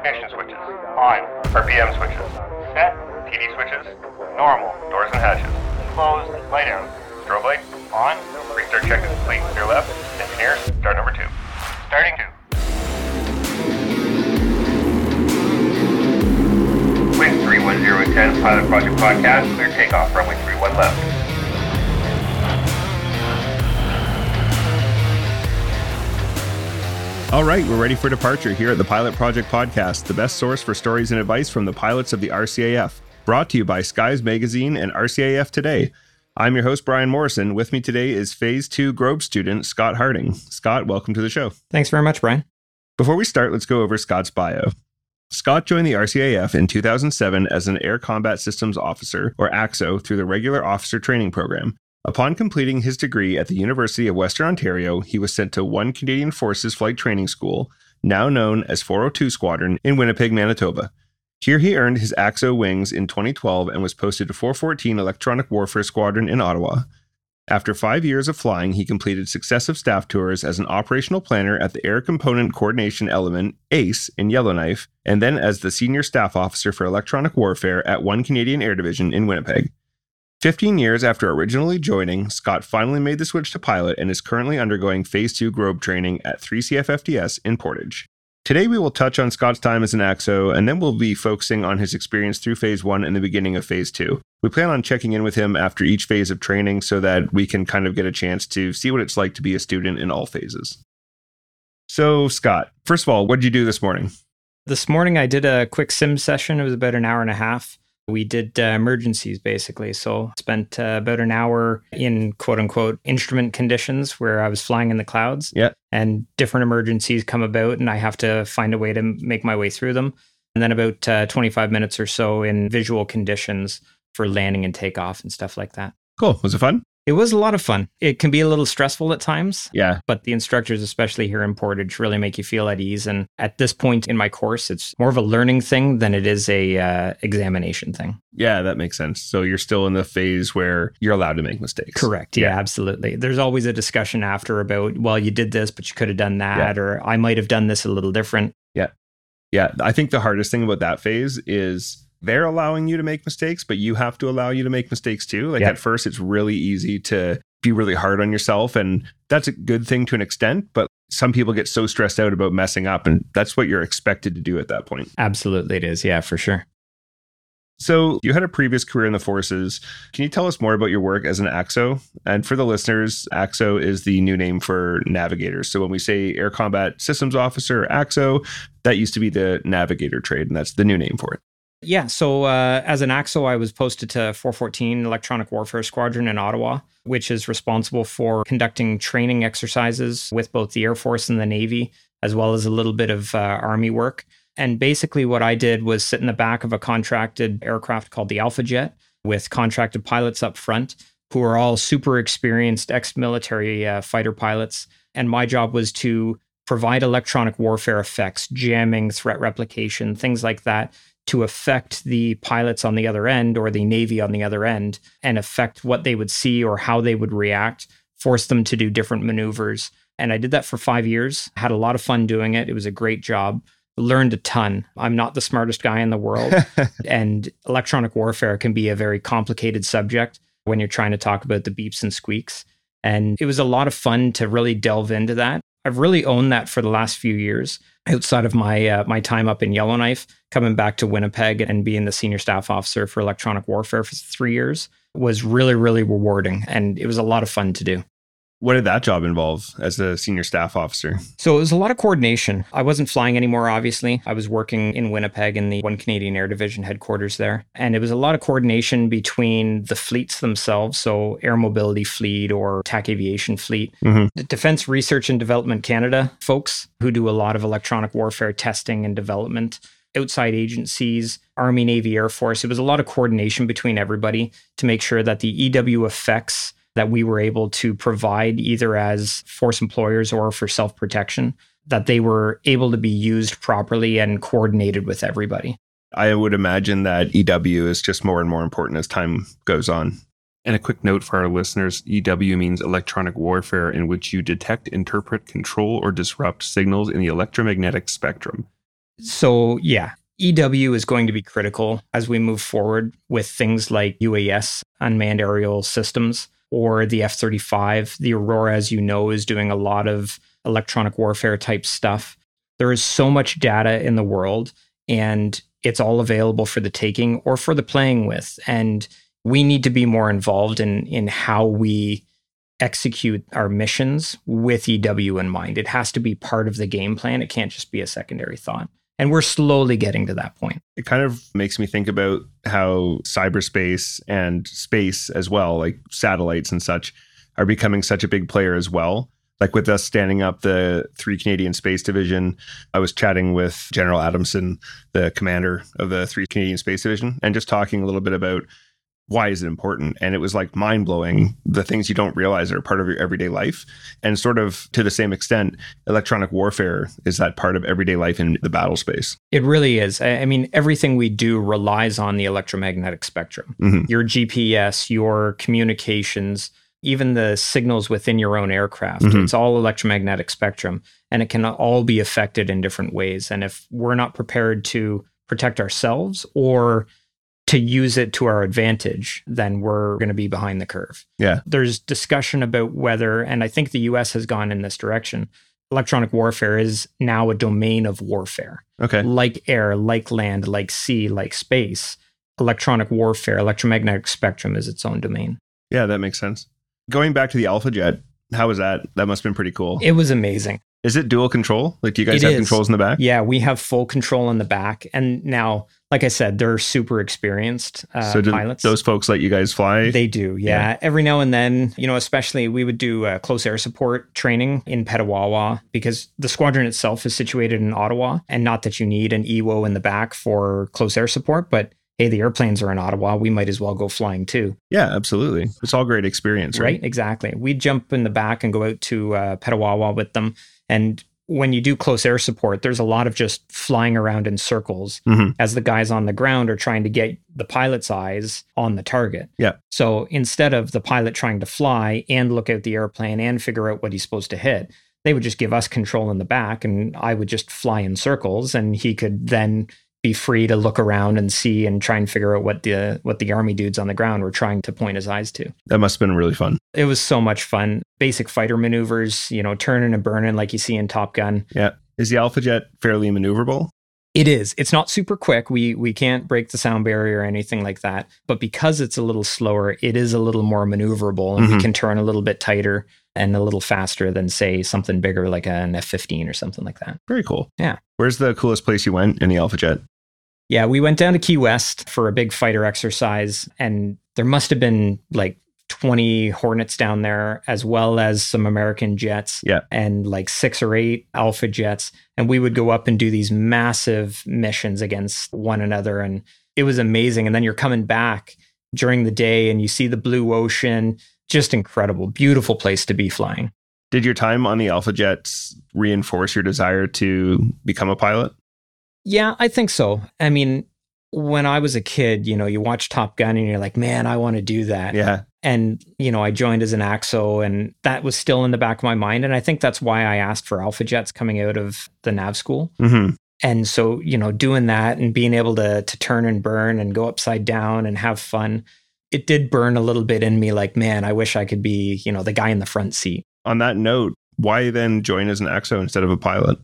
ignition switches. On. RPM switches. Set. TD switches. Normal. Doors and hatches. Closed. Light out. Strobe light. On. Restart check is complete. Clear left. Engineers, start number two. Starting two. Wind 31010, Pilot Project Podcast. Clear takeoff. Runway 31 left. All right, we're ready for departure here at the Pilot Project Podcast, the best source for stories and advice from the pilots of the RCAF. Brought to you by Skies Magazine and RCAF Today. I'm your host, Brian Morrison. With me today is Phase 2 Grob student Scott Harding. Scott, welcome to the show. Thanks very much, Brian. Before we start, let's go over Scott's bio. Scott joined the RCAF in 2007 as an Air Combat Systems Officer, or ACSO, through the regular officer training program. Upon completing his degree at the University of Western Ontario, he was sent to 1 Canadian Forces Flight Training School, now known as 402 Squadron, in Winnipeg, Manitoba. Here he earned his ACSO wings in 2012 and was posted to 414 Electronic Warfare Squadron in Ottawa. After five years of flying, he completed successive staff tours as an operational planner at the Air Component Coordination Element, ACE, in Yellowknife, and then as the senior staff officer for electronic warfare at 1 Canadian Air Division in Winnipeg. 15 years after originally joining, Scott finally made the switch to pilot and is currently undergoing Phase 2 Grob training at 3CFFTS in Portage. Today, we will touch on Scott's time as an ACSO, and then we'll be focusing on his experience through Phase 1 and the beginning of Phase 2. We plan on checking in with him after each phase of training so that we can kind of get a chance to see what it's like to be a student in all phases. So, Scott, first of all, what did you do this morning? This morning, I did a quick sim session. It was about an hour and a half. We did uh, emergencies basically. So spent uh, about an hour in quote unquote instrument conditions where I was flying in the clouds. Yeah. And different emergencies come about and I have to find a way to make my way through them. And then about uh, 25 minutes or so in visual conditions for landing and takeoff and stuff like that. Cool. Was it fun? It was a lot of fun. It can be a little stressful at times. Yeah. But the instructors, especially here in Portage, really make you feel at ease. And at this point in my course, it's more of a learning thing than it is a uh, examination thing. Yeah, that makes sense. So you're still in the phase where you're allowed to make mistakes. Correct. Yeah, yeah. absolutely. There's always a discussion after about, well, you did this, but you could have done that, yeah. or I might have done this a little different. Yeah. Yeah. I think the hardest thing about that phase is they're allowing you to make mistakes, but you have to allow you to make mistakes too. Like at first, it's really easy to be really hard on yourself. And that's a good thing to an extent. But some people get so stressed out about messing up. And that's what you're expected to do at that point. Absolutely, it is. Yeah, for sure. So, you had a previous career in the forces. Can you tell us more about your work as an ACSO? And for the listeners, ACSO is the new name for navigators. So, when we say Air Combat Systems Officer, ACSO, that used to be the navigator trade, and that's the new name for it. Yeah. So uh, as an ACSO, I was posted to 414 Electronic Warfare Squadron in Ottawa, which is responsible for conducting training exercises with both the Air Force and the Navy, as well as a little bit of uh, Army work. And basically, what I did was sit in the back of a contracted aircraft called the Alpha Jet with contracted pilots up front who are all super experienced ex military uh, fighter pilots. And my job was to provide electronic warfare effects, jamming, threat replication, things like that to affect the pilots on the other end or the Navy on the other end and affect what they would see or how they would react, force them to do different maneuvers. And I did that for five years, had a lot of fun doing it. It was a great job. Learned a ton. I'm not the smartest guy in the world. and electronic warfare can be a very complicated subject when you're trying to talk about the beeps and squeaks. And it was a lot of fun to really delve into that. I've really owned that for the last few years outside of my uh, my time up in Yellowknife, coming back to Winnipeg and being the senior staff officer for electronic warfare for three years was really really rewarding, and it was a lot of fun to do. What did that job involve as a senior staff officer? So it was a lot of coordination. I wasn't flying anymore, obviously. I was working in Winnipeg in the 1 Canadian Air Division headquarters there. And it was a lot of coordination between the fleets themselves, so Air Mobility Fleet or TAC Aviation Fleet, mm-hmm. the Defense Research and Development Canada folks who do a lot of electronic warfare testing and development outside agencies, Army, Navy, Air Force. It was a lot of coordination between everybody to make sure that the EW effects that we were able to provide either as force employers or for self protection, that they were able to be used properly and coordinated with everybody. I would imagine that EW is just more and more important as time goes on. And a quick note for our listeners EW means electronic warfare, in which you detect, interpret, control, or disrupt signals in the electromagnetic spectrum. So, yeah, EW is going to be critical as we move forward with things like UAS, unmanned aerial systems, or the F 35. The Aurora, as you know, is doing a lot of electronic warfare type stuff. There is so much data in the world, and it's all available for the taking or for the playing with. And we need to be more involved in, in how we execute our missions with EW in mind. It has to be part of the game plan. It can't just be a secondary thought. And we're slowly getting to that point. It kind of makes me think about how cyberspace and space as well, like satellites and such, are becoming such a big player as well. Like with us standing up the three Canadian Space Division, I was chatting with General Adamson, the commander of the three Canadian Space Division, and just talking a little bit about why is it important? And it was like mind blowing the things you don't realize are part of your everyday life. And sort of to the same extent, electronic warfare is that part of everyday life in the battle space. It really is. I mean, everything we do relies on the electromagnetic spectrum. Mhm. Your GPS, your communications, even the signals within your own aircraft. Mhm. It's all electromagnetic spectrum and it can all be affected in different ways. And if we're not prepared to protect ourselves or to use it to our advantage, then we're going to be behind the curve. Yeah. There's discussion about whether, and I think the US has gone in this direction. Electronic warfare is now a domain of warfare Okay. like air, like land, like sea, like space. Electronic warfare, electromagnetic spectrum is its own domain. Yeah, that makes sense. Going back to the Alpha Jet, how was that? That must have been pretty cool. It was amazing. Is it dual control? Like, do you guys It have is. controls in the back? Yeah, we have full control in the back. And now, like I said, they're super experienced uh, so pilots. those folks let you guys fly? They do, yeah. Every now and then, you know, especially we would do uh, close air support training in Petawawa because the squadron itself is situated in Ottawa. And not that you need an EWO in the back for close air support, but hey, the airplanes are in Ottawa. We might as well go flying too. yeah, absolutely. It's all great experience, right? Right, exactly. We jump in the back and go out to uh, Petawawa with them. And when you do close air support, there's a lot of just flying around in circles Mhm. as the guys on the ground are trying to get the pilot's eyes on the target. Yeah. So instead of the pilot trying to fly and look out the airplane and figure out what he's supposed to hit, they would just give us control in the back and I would just fly in circles and he could then be free to look around and see and try and figure out what the what the army dudes on the ground were trying to point his eyes to. That must have been really fun. It was so much fun. Basic fighter maneuvers, you know, turning and burning like you see in Top Gun. Yeah. Is the Alpha Jet fairly maneuverable? It is. It's not super quick. We we can't break the sound barrier or anything like that. But because it's a little slower, it is a little more maneuverable and Mhm. we can turn a little bit tighter and a little faster than say something bigger like an F-15 or something like that. Very cool. Yeah. Where's the coolest place you went in the Alpha Jet? Yeah, we went down to Key West for a big fighter exercise, and there must have been like 20 Hornets down there, as well as some American jets, Yeah. and like six or eight Alpha jets. And we would go up and do these massive missions against one another. And it was amazing. And then you're coming back during the day and you see the blue ocean. Just incredible, beautiful place to be flying. Did your time on the Alpha Jets reinforce your desire to become a pilot? Yeah, I think so. I mean, when I was a kid, you know, you watch Top Gun and you're like, man, I want to do that. Yeah. And, you know, I joined as an ACSO and that was still in the back of my mind. And I think that's why I asked for Alpha Jets coming out of the nav school. hmm And so, you know, doing that and being able to to turn and burn and go upside down and have fun, it did burn a little bit in me like, man, I wish I could be, you know, the guy in the front seat. On that note, why then join as an ACSO instead of a pilot?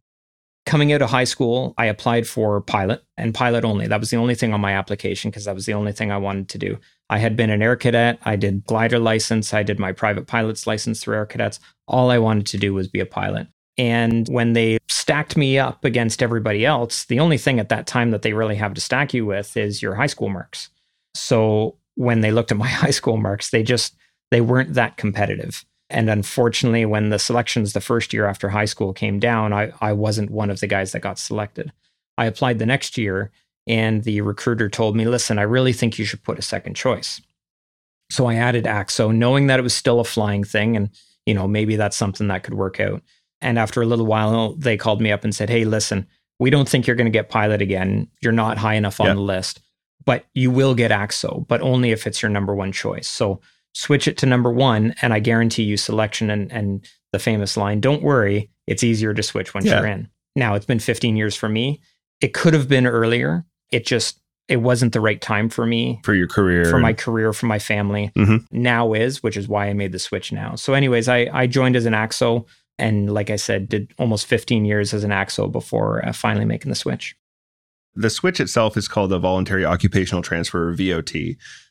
coming out of high school, I applied for pilot and pilot only. That was the only thing on my application because that was the only thing I wanted to do. I had been an air cadet. I did glider license. I did my private pilot's license through air cadets. All I wanted to do was be a pilot. And when they stacked me up against everybody else, the only thing at that time that they really have to stack you with is your high school marks. So when they looked at my high school marks, they just they weren't that competitive. And unfortunately, when the selections the first year after high school came down, I, I wasn't one of the guys that got selected. I applied the next year, and the recruiter told me, listen, I really think you should put a second choice. So I added ACSO, knowing that it was still a flying thing, and you know maybe that's something that could work out. And after a little while, they called me up and said, hey, listen, we don't think you're going to get pilot again. You're not high enough on Yeah. the list, but you will get ACSO, but only if it's your number one choice. So switch it to number one, and I guarantee you selection and, and the famous line, don't worry, it's easier to switch when Yeah. you're in. Now, it's been 15 years for me, It could have been earlier. It just it wasn't the right time for me. For your career. For my career for my family. Mhm. now is which is why i made the switch now. So anyways i i joined as an ACSO and like i said did almost 15 years as an ACSO before uh, finally making the switch. The switch itself is called a voluntary occupational transfer or vot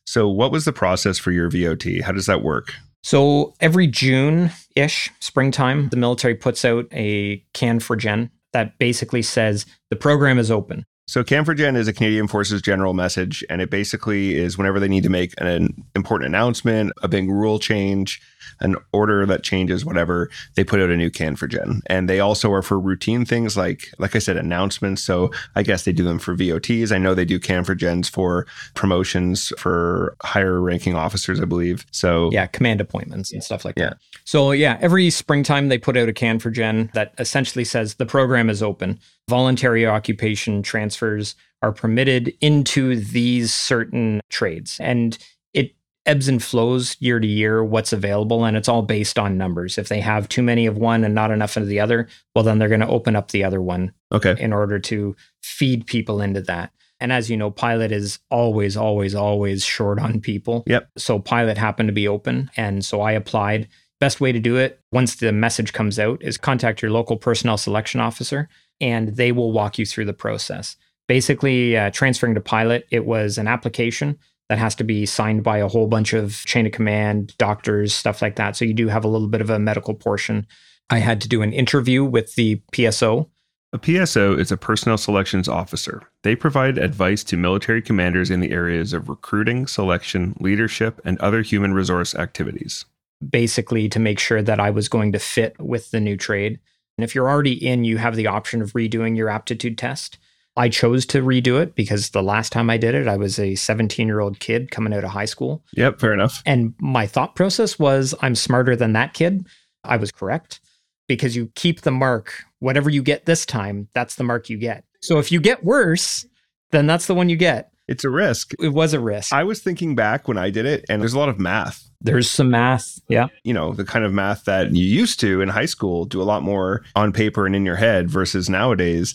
so what was the process for your vot how does that work? So every june ish springtime the military puts out a CANFORGEN that basically says the program is open So CANFORGEN is a Canadian Forces general message, and it basically is whenever they need to make an important announcement, a big rule change, an order that changes, whatever, they put out a new CANFORGEN. And they also are for routine things like, like I said, announcements. So I guess they do them for VOTs. I know they do CANFORGENs for promotions for higher ranking officers, I believe. So yeah command appointments and stuff like Yeah. that so yeah every springtime they put out a CANFORGEN that essentially says the program is open voluntary occupation transfers are permitted into these certain trades and ebbs and flows year to year what's available and it's all based on numbers if they have too many of one and not enough of the other well then they're going to open up the other one okay. in order to feed people into that. And as you know, Pilot is always, always, always short on people. Yep. So Pilot happened to be open. And so I applied. Best way to do it, once the message comes out, is contact your local personnel selection officer and they will walk you through the process. Basically, uh, transferring to Pilot, it was an application that has to be signed by a whole bunch of chain of command, doctors, stuff like that. So you do have a little bit of a medical portion. I had to do an interview with the PSO A PSO is a personnel selections officer. They provide advice to military commanders in the areas of recruiting, selection, leadership, and other human resource activities. basically to make sure that I was going to fit with the new trade. And if you're already in, you have the option of redoing your aptitude test. I chose to redo it because the last time I did it, I was a 17 year old kid coming out of high school. Yep, fair enough. And my thought process was I'm smarter than that kid. I was correct because you keep the mark. Whatever you get this time, that's the mark you get. So if you get worse, then that's the one you get. It's a risk. It was a risk. I was thinking back when I did it, and there's a lot of math. There's some math. Yeah. You know, the kind of math that you used to in high school do a lot more on paper and in your head versus nowadays.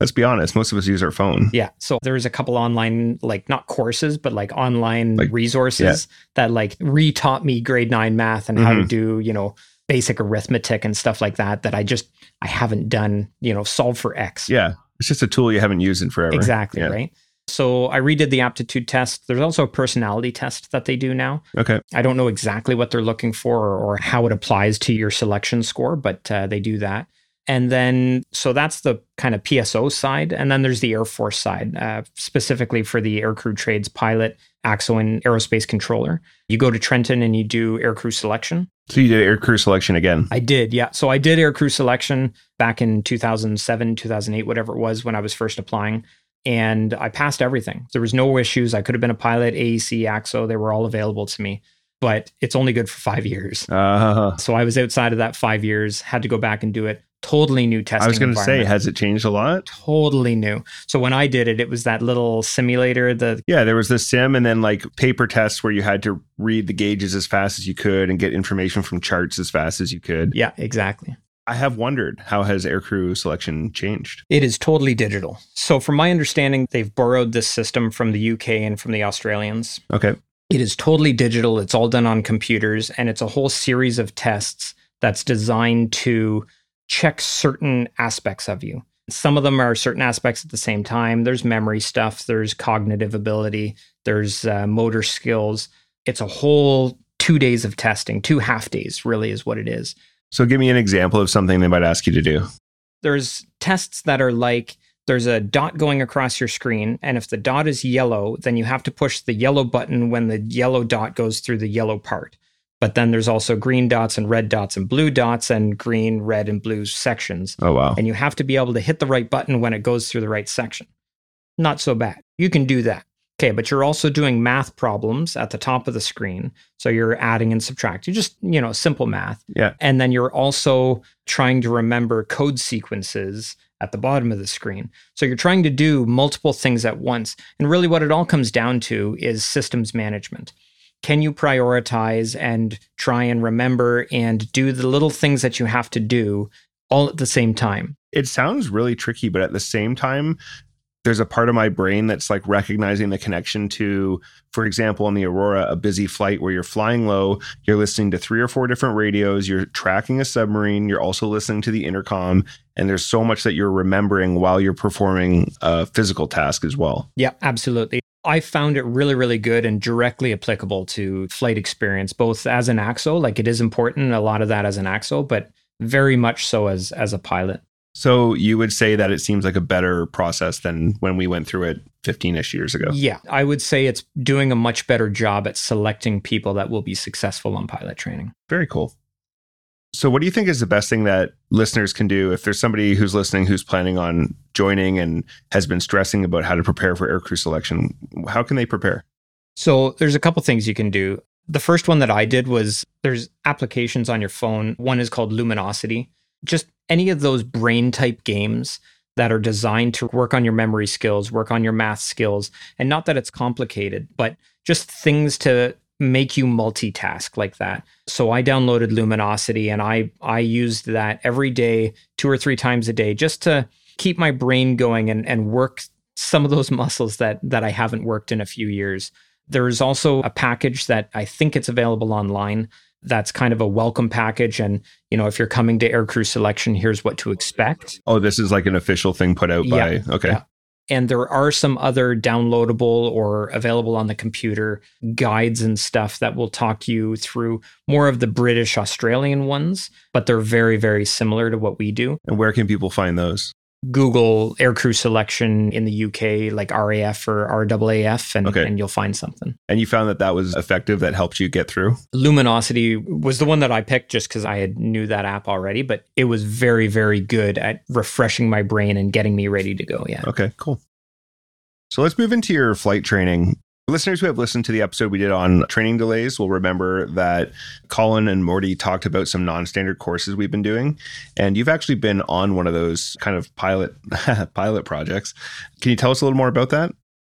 Let's be honest, most of us use our phone. Yeah. So there's a couple online, like not courses, but like online Like, resources that like re-taught me grade nine math and how to Mhm. do, you know, basic arithmetic and stuff like that, that I just, I haven't done, you know, solve for X. Yeah. It's just a tool you haven't used in forever. Exactly. Yeah. Right. So I redid the aptitude test. There's also a personality test that they do now. Okay. I don't know exactly what they're looking for or, or how it applies to your selection score, but uh, they do that. And then, so that's the kind of PSO side. And then there's the Air Force side, uh, specifically for the aircrew trades pilot, ACSO, and aerospace controller. You go to Trenton and you do aircrew selection. So you did air crew selection again. I did, yeah. So I did aircrew selection back in 2007, 2008, whatever it was when I was first applying. And I passed everything. There was no issues. I could have been a pilot, AEC, ACSO. They were all available to me. But it's only good for five years. Uh, So I was outside of that five years, had to go back and do it. Totally new testing. I was going to say, has it changed a lot? totally new. So when I did it, it was that little simulator. The Yeah, there was the sim and then like paper tests where you had to read the gauges as fast as you could and get information from charts as fast as you could. yeah, exactly. I have wondered how has aircrew selection changed? It is totally digital. So from my understanding, they've borrowed this system from the UK and from the Australians. Okay. It is totally digital. It's all done on computers, and it's a whole series of tests that's designed to check certain aspects of you. Some of them are certain aspects at the same time. There's memory stuff, there's cognitive ability, there's uh, motor skills. It's a whole two days of testing, two half days, really, is what it is. So give me an example of something they might ask you to do. there's tests that are like there's a dot going across your screen and if the dot is yellow then you have to push the yellow button when the yellow dot goes through the yellow part but then there's also green dots and red dots and blue dots and green red and blue sections Oh, wow. and you have to be able to hit the right button when it goes through the right section not so bad you can do that okay but you're also doing math problems at the top of the screen so you're adding and subtracting just you know simple math Yeah. and then you're also trying to remember code sequences at the bottom of the screen. So you're trying to do multiple things at once. And really, what it all comes down to is systems management. Can you prioritize and try and remember and do the little things that you have to do all at the same time? It sounds really tricky, but at the same time, there's a part of my brain that's like recognizing the connection to, for example, on the Aurora, a busy flight where you're flying low, you're listening to three or four different radios, you're tracking a submarine, you're also listening to the intercom, and there's so much that you're remembering while you're performing a physical task as well. Yeah, absolutely. I found it really, really good and directly applicable to flight experience, both as an ACSO, like it is important, a lot of that as an ACSO, but very much so as as a pilot. So you would say that it seems like a better process than when we went through it 15ish years ago. Yeah, I would say it's doing a much better job at selecting people that will be successful on pilot training. Very cool. So what do you think is the best thing that listeners can do if there's somebody who's listening who's planning on joining and has been stressing about how to prepare for aircrew selection? How can they prepare? So there's a couple things you can do. The first one that I did was there's applications on your phone. One is called Luminosity. Just any of those brain type games that are designed to work on your memory skills, work on your math skills, and not that it's complicated, but just things to make you multitask like that. So I downloaded Luminosity and I I used that every day, two or three times a day, just to keep my brain going and, and work some of those muscles that that I haven't worked in a few years. There's also a package that I think it's available online that's kind of a welcome package and you know if you're coming to aircrew selection here's what to expect oh this is like an official thing put out yeah, by okay yeah. And there are some other downloadable or available on the computer guides and stuff that will talk you through more of the british australian ones but they're very very similar to what we do. And where can people find those Google aircrew selection in the UK, like RAF or RAAF, and, okay. and you'll find something. And you found that that was effective, that helped you get through? Luminosity was the one that I picked just because I had knew that app already, but it was very, very good at refreshing my brain and getting me ready to go. Yeah. Okay, cool. So let's move into your flight training. Listeners who have listened to the episode we did on training delays will remember that Colin and Morty talked about some non-standard courses we've been doing, and you've actually been on one of those kind of pilot pilot projects. Can you tell us a little more about that?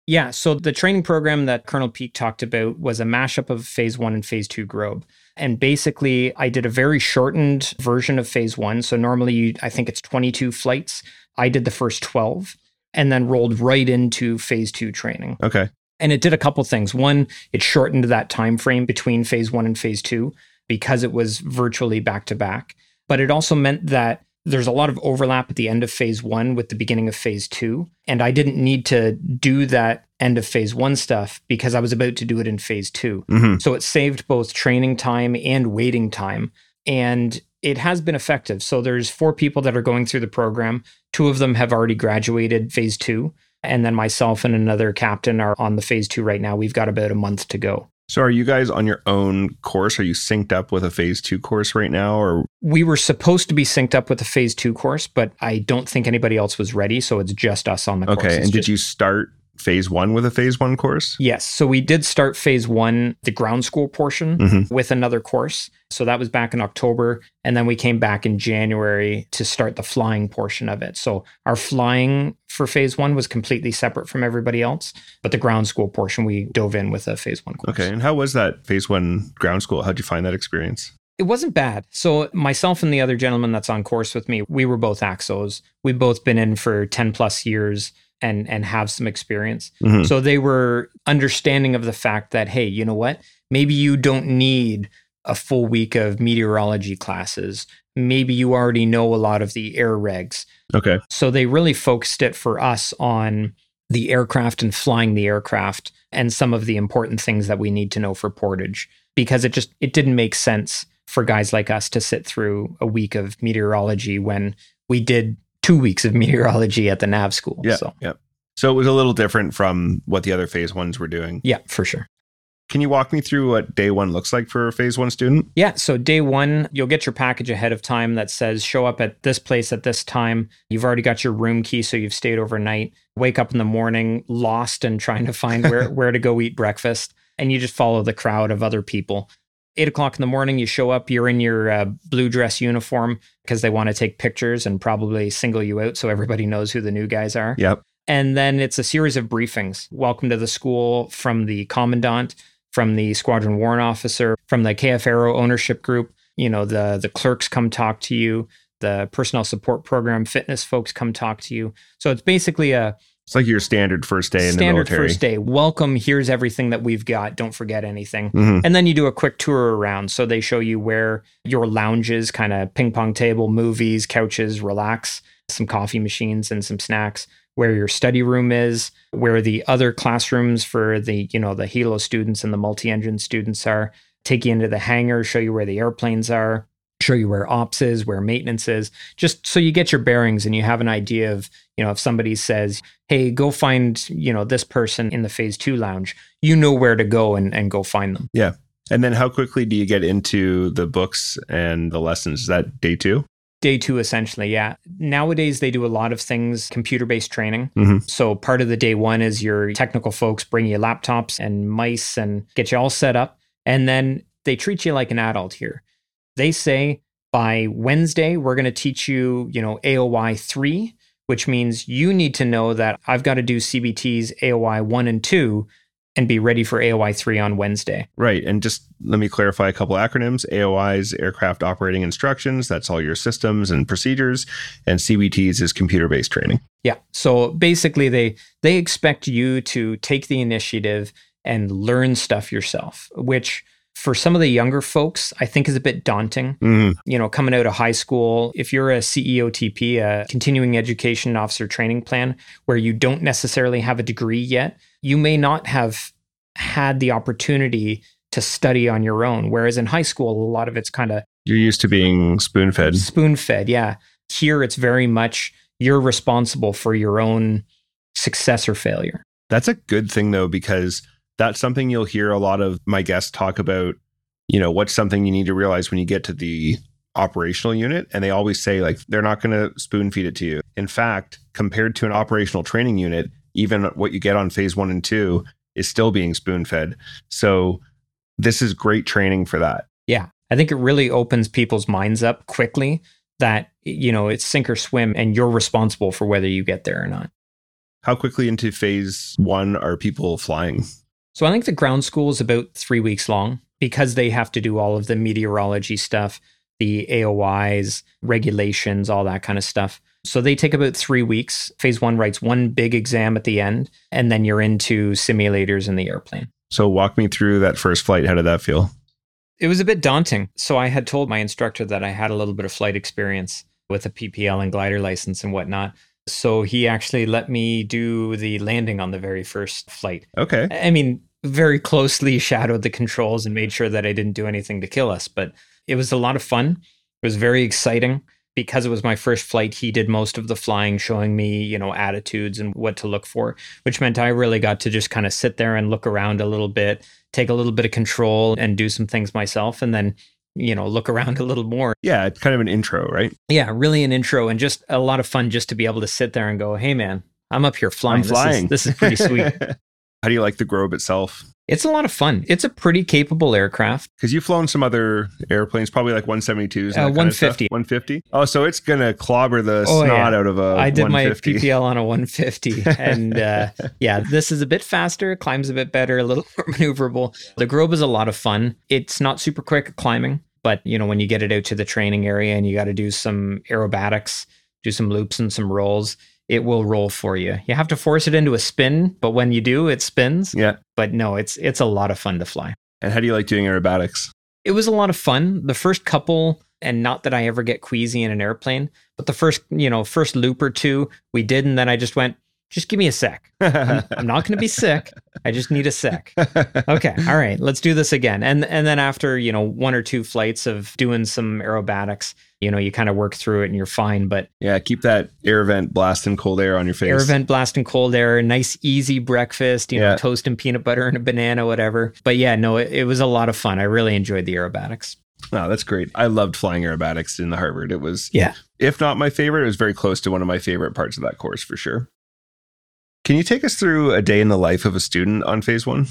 Yeah, so the training program that Colonel Peak talked about was a mashup of Phase One and Phase Two Grob. And basically, I did a very shortened version of Phase One. So normally, you, I think it's 22 flights. I did the first 12 and then rolled right into Phase Two training. Okay. And it did a couple things. One, it shortened that time frame between phase 1 and phase 2 because it was virtually back to back. But it also meant that there's a lot of overlap at the end of phase 1 with the beginning of phase 2, and I didn't need to do that end of phase 1 stuff because I was about to do it in phase 2. Mm-hmm. So it saved both training time and waiting time. And it has been effective. So there's four people that are going through the program. Two of them have already graduated phase 2 and then myself and another captain are on the phase two right now. We've got about a month to go. So are you guys on your own course? Are you synced up with a phase two course right now or we were supposed to be synced up with a phase two course, but I don't think anybody else was ready. So it's just us on the okay. course. Okay. And did you start phase one with a phase one course? Yes. So we did start phase one, the ground school portion, mm-hmm. with another course. So that was back in October. And then we came back in January to start the flying portion of it. So our flying for phase one was completely separate from everybody else. But the ground school portion, we dove in with a phase one course. Okay. And how was that phase one ground school? How'd you find that experience? It wasn't bad. So myself and the other gentleman that's on course with me, we were both ACSOs. We've both been in for 10 plus years and and have some experience. Mm-hmm. So they were understanding of the fact that hey, you know what? Maybe you don't need a full week of meteorology classes. Maybe you already know a lot of the air regs. Okay. So they really focused it for us on the aircraft and flying the aircraft and some of the important things that we need to know for portage because it just it didn't make sense for guys like us to sit through a week of meteorology when we did two weeks of meteorology at the nav school. Yeah. So. Yeah. So it was a little different from what the other phase ones were doing. Yeah, for sure. Can you walk me through what day one looks like for a phase one student? Yeah. So, day one, you'll get your package ahead of time that says show up at this place at this time. You've already got your room key, so you've stayed overnight. Wake up in the morning, lost and trying to find where, where to go eat breakfast. And you just follow the crowd of other people eight o'clock in the morning, you show up, you're in your uh, blue dress uniform because they want to take pictures and probably single you out so everybody knows who the new guys are. Yep. And then it's a series of briefings. Welcome to the school from the commandant, from the squadron warrant officer, from the KF Aero ownership group. You know, the the clerks come talk to you. The personnel support program fitness folks come talk to you. So it's basically a It's like your standard first day in Standard the military. Standard first day. Welcome. Here's everything that we've got. Don't forget anything. Mhm. And then you do a quick tour around. So they show you where your lounges, kind of ping pong table, movies, couches, relax, some coffee machines and some snacks, where your study room is, where the other classrooms for the, you know, the helo students and the multi-engine students are, take you into the hangar, show you where the airplanes are, show you where ops is, where maintenance is, just so you get your bearings and you have an idea of, you know, if somebody says, hey, go find, you know, this person in the phase two lounge, you know where to go and, and go find them. Yeah. And then how quickly do you get into the books and the lessons? Is that day two? Day two, essentially, yeah. Nowadays, they do a lot of things computer based training. Mhm. So, part of the day one is your technical folks bring you laptops and mice and get you all set up. And then they treat you like an adult here. They say by Wednesday, we're going to teach you, you know, AOI 3, which means you need to know that I've got to do CBTs AOI 1 and 2 and be ready for AOI 3 on Wednesday. Right. And just let me clarify a couple acronyms. AOI's aircraft operating instructions. That's all your systems and procedures. And CBT's is computer based training. Yeah. So basically they they expect you to take the initiative and learn stuff yourself, which for some of the younger folks, I think is a bit daunting. Mhm. You know, coming out of high school, if you're a CEOTP, a continuing education officer training plan, where you don't necessarily have a degree yet, you may not have had the opportunity to study on your own. Whereas in high school, a lot of it's kind of You're used to being spoon fed. spoon fed. Yeah. Here, it's very much you're responsible for your own success or failure. That's a good thing though, because that's something you'll hear a lot of my guests talk about. You know, what's something you need to realize when you get to the operational unit? And they always say, like, they're not going to spoon feed it to you. In fact, compared to an operational training unit, even what you get on phase one and two is still being spoon fed. So, this is great training for that. Yeah. I think it really opens people's minds up quickly that, you know, it's sink or swim and you're responsible for whether you get there or not. How quickly into phase one are people flying? So I think the ground school is about three weeks long because they have to do all of the meteorology stuff, the AOIs, regulations, all that kind of stuff. So they take about three weeks. Phase one writes one big exam at the end, and then you're into simulators in the airplane. So, walk me through that first flight. How did that feel? It was a bit daunting. So I had told my instructor that I had a little bit of flight experience with a PPL and glider license and whatnot. So he actually let me do the landing on the very first flight. Okay. I mean, very closely shadowed the controls and made sure that I didn't do anything to kill us, but it was a lot of fun. It was very exciting because it was my first flight. He did most of the flying, showing me, you know, attitudes and what to look for, which meant I really got to just kind of sit there and look around a little bit, take a little bit of control and do some things myself and then, you know, look around a little more. Yeah, it's kind of an intro, right? Yeah, really an intro and just a lot of fun just to be able to sit there and go, "Hey man, I'm up here flying. I'm flying. This is, this is pretty sweet." How do you like the Grob itself? It's a lot of fun. It's a pretty capable aircraft. Because you've flown some other airplanes, probably like 172s. Uh, 150. 150. Oh, so it's gonna clobber the Oh, snot yeah. out of a. I did my 150. PPL on a 150, and uh, yeah, this is a bit faster, climbs a bit better, a little more maneuverable. The Grob is a lot of fun. It's not super quick at climbing, but you know when you get it out to the training area and you got to do some aerobatics, do some loops and some rolls, it will roll for you. You have to force it into a spin, but when you do, it spins. Yeah. But no, it's it's a lot of fun to fly. And how do you like doing aerobatics? It was a lot of fun. The first couple, and not that I ever get queasy in an airplane, but the first, you know, first loop or two we did, and then I just went, just give me a sec. I'm, I'm not going to be sick. I just need a sec. Okay, all right, let's do this again. And and then after you know one or two flights of doing some aerobatics, you know, you kind of work through it and you're fine. But yeah, keep that air vent blasting cold air on your face. air vent blasting cold air, nice easy breakfast, you know, Yeah. toast and peanut butter and a banana, whatever. But yeah, no, it, it was a lot of fun. I really enjoyed the aerobatics. Oh, that's great. I loved flying aerobatics in the Harvard. It was, Yeah. if not my favorite, it was very close to one of my favorite parts of that course for sure. Can you take us through a day in the life of a student on phase one?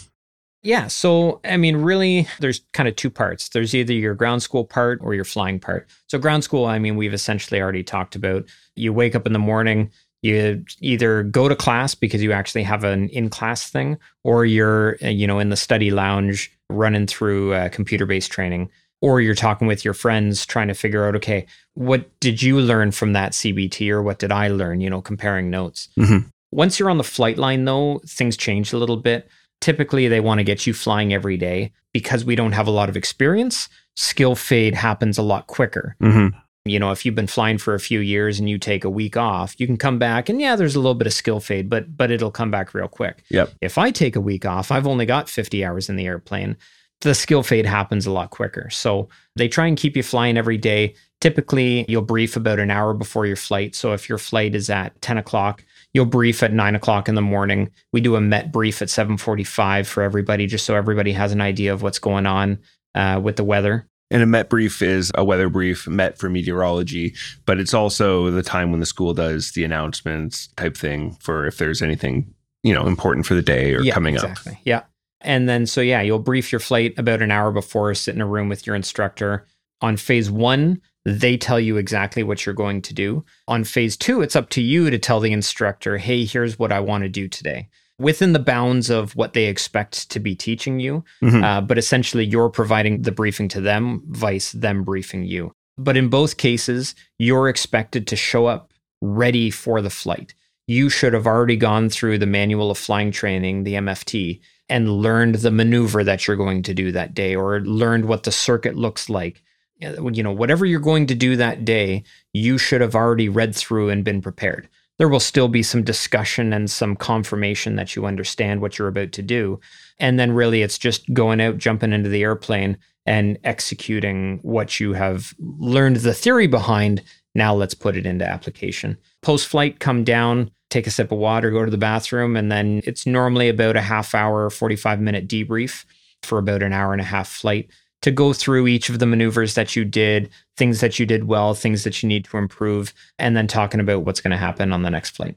Yeah. So, I mean, really, there's kind of two parts. There's either your ground school part or your flying part. So, ground school, I mean, we've essentially already talked about. You wake up in the morning, you either go to class because you actually have an in class thing, or you're, uh, you know, in the study lounge running through uh, computer based training, or you're talking with your friends trying to figure out, okay, what did you learn from that CBT or what did I learn, you know, comparing notes. Mhm. Once you're on the flight line, though, things change a little bit. Typically, they want to get you flying every day because we don't have a lot of experience. Skill fade happens a lot quicker. Mm-hmm. You know, if you've been flying for a few years and you take a week off, you can come back and yeah, there's a little bit of skill fade, but but it'll come back real quick. Yep. If I take a week off, I've only got 50 hours in the airplane. The skill fade happens a lot quicker. So they try and keep you flying every day. Typically, you'll brief about an hour before your flight. So if your flight is at 10 o'clock, you'll brief at nine o'clock in the morning. We do a Met brief at 7:45 for everybody, just so everybody has an idea of what's going on uh, with the weather. And a Met brief is a weather brief, Met for meteorology, but it's also the time when the school does the announcements type thing for if there's anything, you know, important for the day or yeah, coming exactly. up. Yeah. And then, so yeah, you'll brief your flight about an hour before, sit in a room with your instructor. On phase one, they tell you exactly what you're going to do. On phase two, it's up to you to tell the instructor, hey, here's what I want to do today within the bounds of what they expect to be teaching you. Mhm. Uh, but essentially, you're providing the briefing to them, vice them briefing you. But in both cases, you're expected to show up ready for the flight. You should have already gone through the manual of flying training, the MFT, and learned the maneuver that you're going to do that day or learned what the circuit looks like. You know, whatever you're going to do that day, you should have already read through and been prepared. There will still be some discussion and some confirmation that you understand what you're about to do. And then really it's just going out, jumping into the airplane and executing what you have learned the theory behind. Now let's put it into application. Post flight, come down, take a sip of water, go to the bathroom, and then it's normally about a half hour, 45 minute debrief for about an hour and a half flight to go through each of the maneuvers that you did, things that you did well, things that you need to improve, and then talking about what's going to happen on the next flight.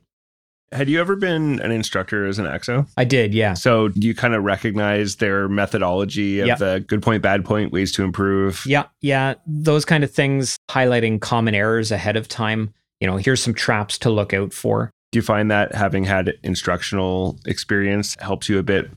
Had you ever been an instructor as an ACSO? I did, yeah. So do you kind of recognize their methodology of Yeah. the good point, bad point, ways to improve? Yeah, yeah, those kind of things, highlighting common errors ahead of time. You know, here's some traps to look out for. Do you find that having had instructional experience helps you a bit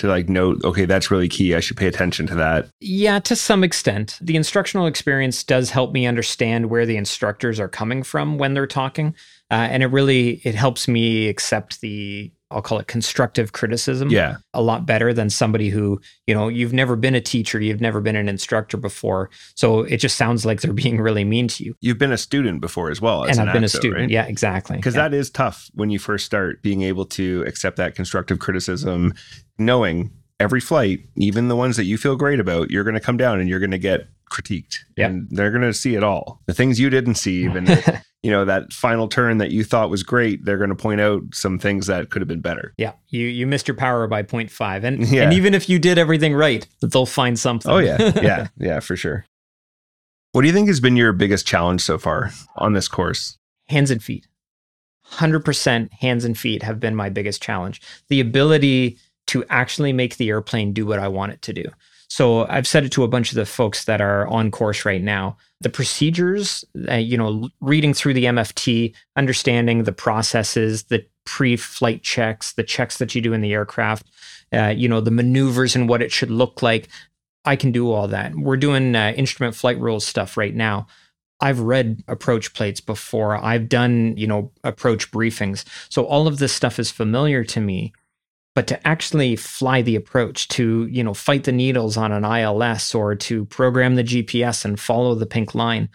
to like note, okay, that's really key. I should pay attention to that. Yeah, to some extent. The instructional experience does help me understand where the instructors are coming from when they're talking. Uh, and it really it helps me accept the I'll call it constructive criticism Yeah. a lot better than somebody who, you know, you've never been a teacher, you've never been an instructor before. So it just sounds like they're being really mean to you. You've been a student before as well. As and an I've been a student. right? Yeah, exactly. Because yeah. that is tough when you first start being able to accept that constructive criticism, knowing every flight, even the ones that you feel great about, you're going to come down and you're going to get critiqued Yep. and they're going to see it all. The things you didn't see, even, you know, that final turn that you thought was great, they're going to point out some things that could have been better. Yeah, you you missed your power by 0.5. And Yeah. and even if you did everything right, they'll find something. Oh, yeah. Yeah. yeah, for sure. What do you think has been your biggest challenge so far on this course? hands and feet. 100% hands and feet have been my biggest challenge. The ability to actually make the airplane do what I want it to do. So I've said it to a bunch of the folks that are on course right now. The procedures, uh, you know, reading through the MFT, understanding the processes, the pre-flight checks, the checks that you do in the aircraft, uh, you know, the maneuvers and what it should look like. I can do all that. We're doing uh, instrument flight rules stuff right now. I've read approach plates before. I've done, you know, approach briefings. So all of this stuff is familiar to me. But to actually fly the approach, to, you know, fight the needles on an ILS or to program the GPS and follow the pink line,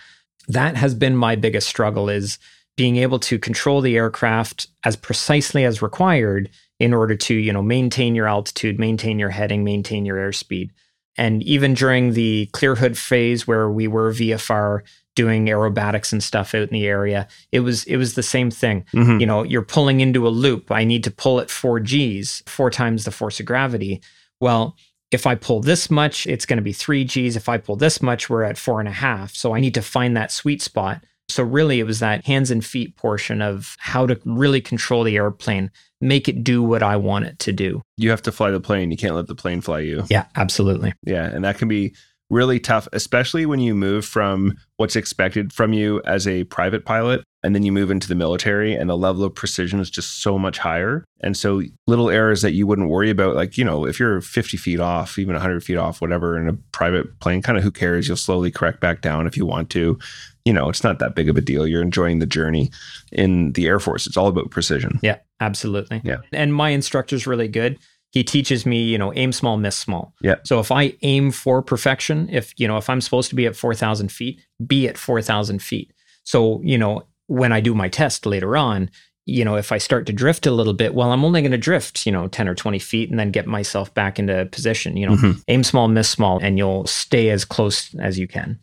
that has been my biggest struggle is being able to control the aircraft as precisely as required in order to, you know, maintain your altitude, maintain your heading, maintain your airspeed. And even during the clear hood phase where we were VFR doing aerobatics and stuff out in the area, it was it was the same thing. Mhm. You know, you're pulling into a loop. I need to pull at four G's, four times the force of gravity. Well, if I pull this much, it's going to be three G's. If I pull this much, we're at four and a half. So I need to find that sweet spot. So really, it was that hands and feet portion of how to really control the airplane, make it do what I want it to do. You have to fly the plane. You can't let the plane fly you. Yeah, absolutely. Yeah, and that can be really tough, especially when you move from what's expected from you as a private pilot and then you move into the military and the level of precision is just so much higher. And so little errors that you wouldn't worry about, like, you know, if you're 50 feet off, even 100 feet off, whatever, in a private plane, kind of who cares? You'll slowly correct back down if you want to. you know, it's not that big of a deal. You're enjoying the journey in the Air Force. It's all about precision. Yeah, absolutely. Yeah. And my instructor's really good. He teaches me, you know, aim small, miss small. Yeah. So if I aim for perfection, if, you know, if I'm supposed to be at 4,000 feet, be at 4,000 feet. So, you know, when I do my test later on, you know, if I start to drift a little bit, well, I'm only going to drift, you know, 10 or 20 feet and then get myself back into position. You know, Mhm. aim small, miss small, and you'll stay as close as you can.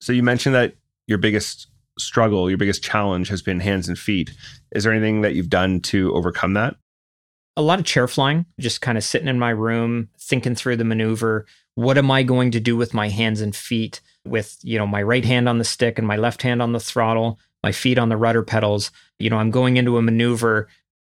So you mentioned that your biggest struggle, your biggest challenge has been hands and feet. Is there anything that you've done to overcome that? A lot of chair flying, just kind of sitting in my room, thinking through the maneuver. What am I going to do with my hands and feet with, you know, my right hand on the stick and my left hand on the throttle, my feet on the rudder pedals? You know, I'm going into a maneuver.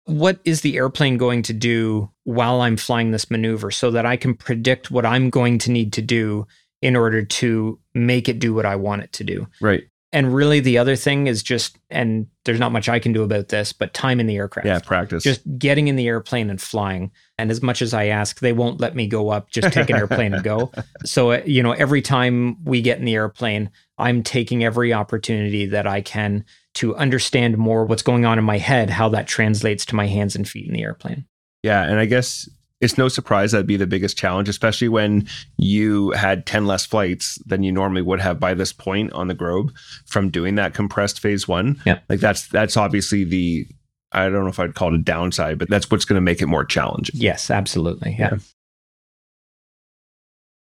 What is the airplane going to do while I'm flying this maneuver so that I can predict what I'm going to need to do in order to make it do what I want it to do? Right. And really, the other thing is just, and there's not much I can do about this, but time in the aircraft Yeah, practice. just getting in the airplane and flying. And as much as I ask, they won't let me go up, just take an airplane and go. So, uh, you know, every time we get in the airplane, I'm taking every opportunity that I can to understand more what's going on in my head, how that translates to my hands and feet in the airplane. Yeah, and I guess it's no surprise that'd be the biggest challenge, especially when you had 10 less flights than you normally would have by this point on the Grob from doing that compressed phase one. Yeah. Like that's that's obviously the I don't know if I'd call it a downside, but that's what's going to make it more challenging. Yes, absolutely. Yeah. Yeah.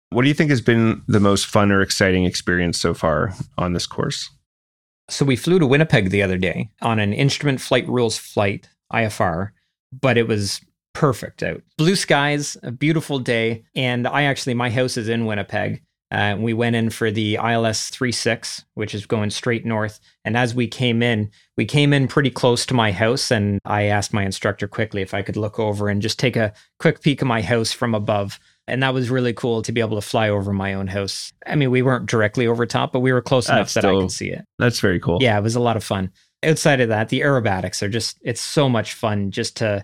What do you think has been the most fun or exciting experience so far on this course? So we flew to Winnipeg the other day on an instrument flight rules flight, IFR, but it was perfect out. Blue skies, a beautiful day. And I actually, my house is in Winnipeg. Uh, we went in for the ILS 36, which is going straight north. And as we came in, we came in pretty close to my house. And I asked my instructor quickly if I could look over and just take a quick peek of my house from above. And that was really cool to be able to fly over my own house. I mean, we weren't directly over top, but we were close enough That's that I still- could see it. That's very cool. Yeah, it was a lot of fun. Outside of that, the aerobatics are just, it's so much fun just to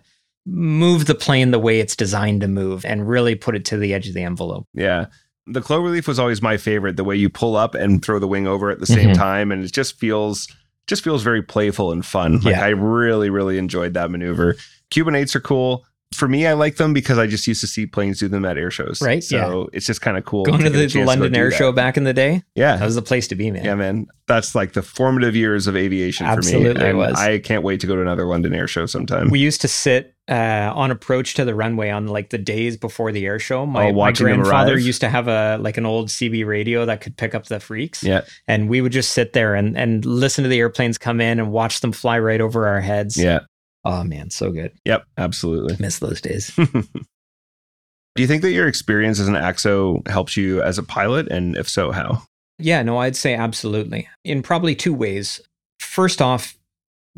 move the plane the way it's designed to move and really put it to the edge of the envelope. Yeah. The cloverleaf was always my favorite. The way you pull up and throw the wing over at the same Mhm. time, and it just feels just feels very playful and fun. Like Yeah. I really, really enjoyed that maneuver. Cuban eights are cool. For me, I like them because I just used to see planes do them at air shows. Right, So it's just kind of cool. Going to a the London do Air. Show back in the day, Yeah. that was the place to be, man. yeah, man. That's like the formative years of aviation for me. Absolutely it was. I can't wait to go to another London Air Show sometime. We used to sit uh, on approach to the runway on like the days before the air show. My, Oh, my grandfather used to have a like an old CB radio that could pick up the freaks. yeah. And we would just sit there and, and listen to the airplanes come in and watch them fly right over our heads. Yeah. Oh man, so good. Yep. Absolutely. Miss those days. Do you think that your experience as an ACSO helps you as a pilot? And if so, how? Yeah, no, I'd say absolutely. In probably two ways. First off,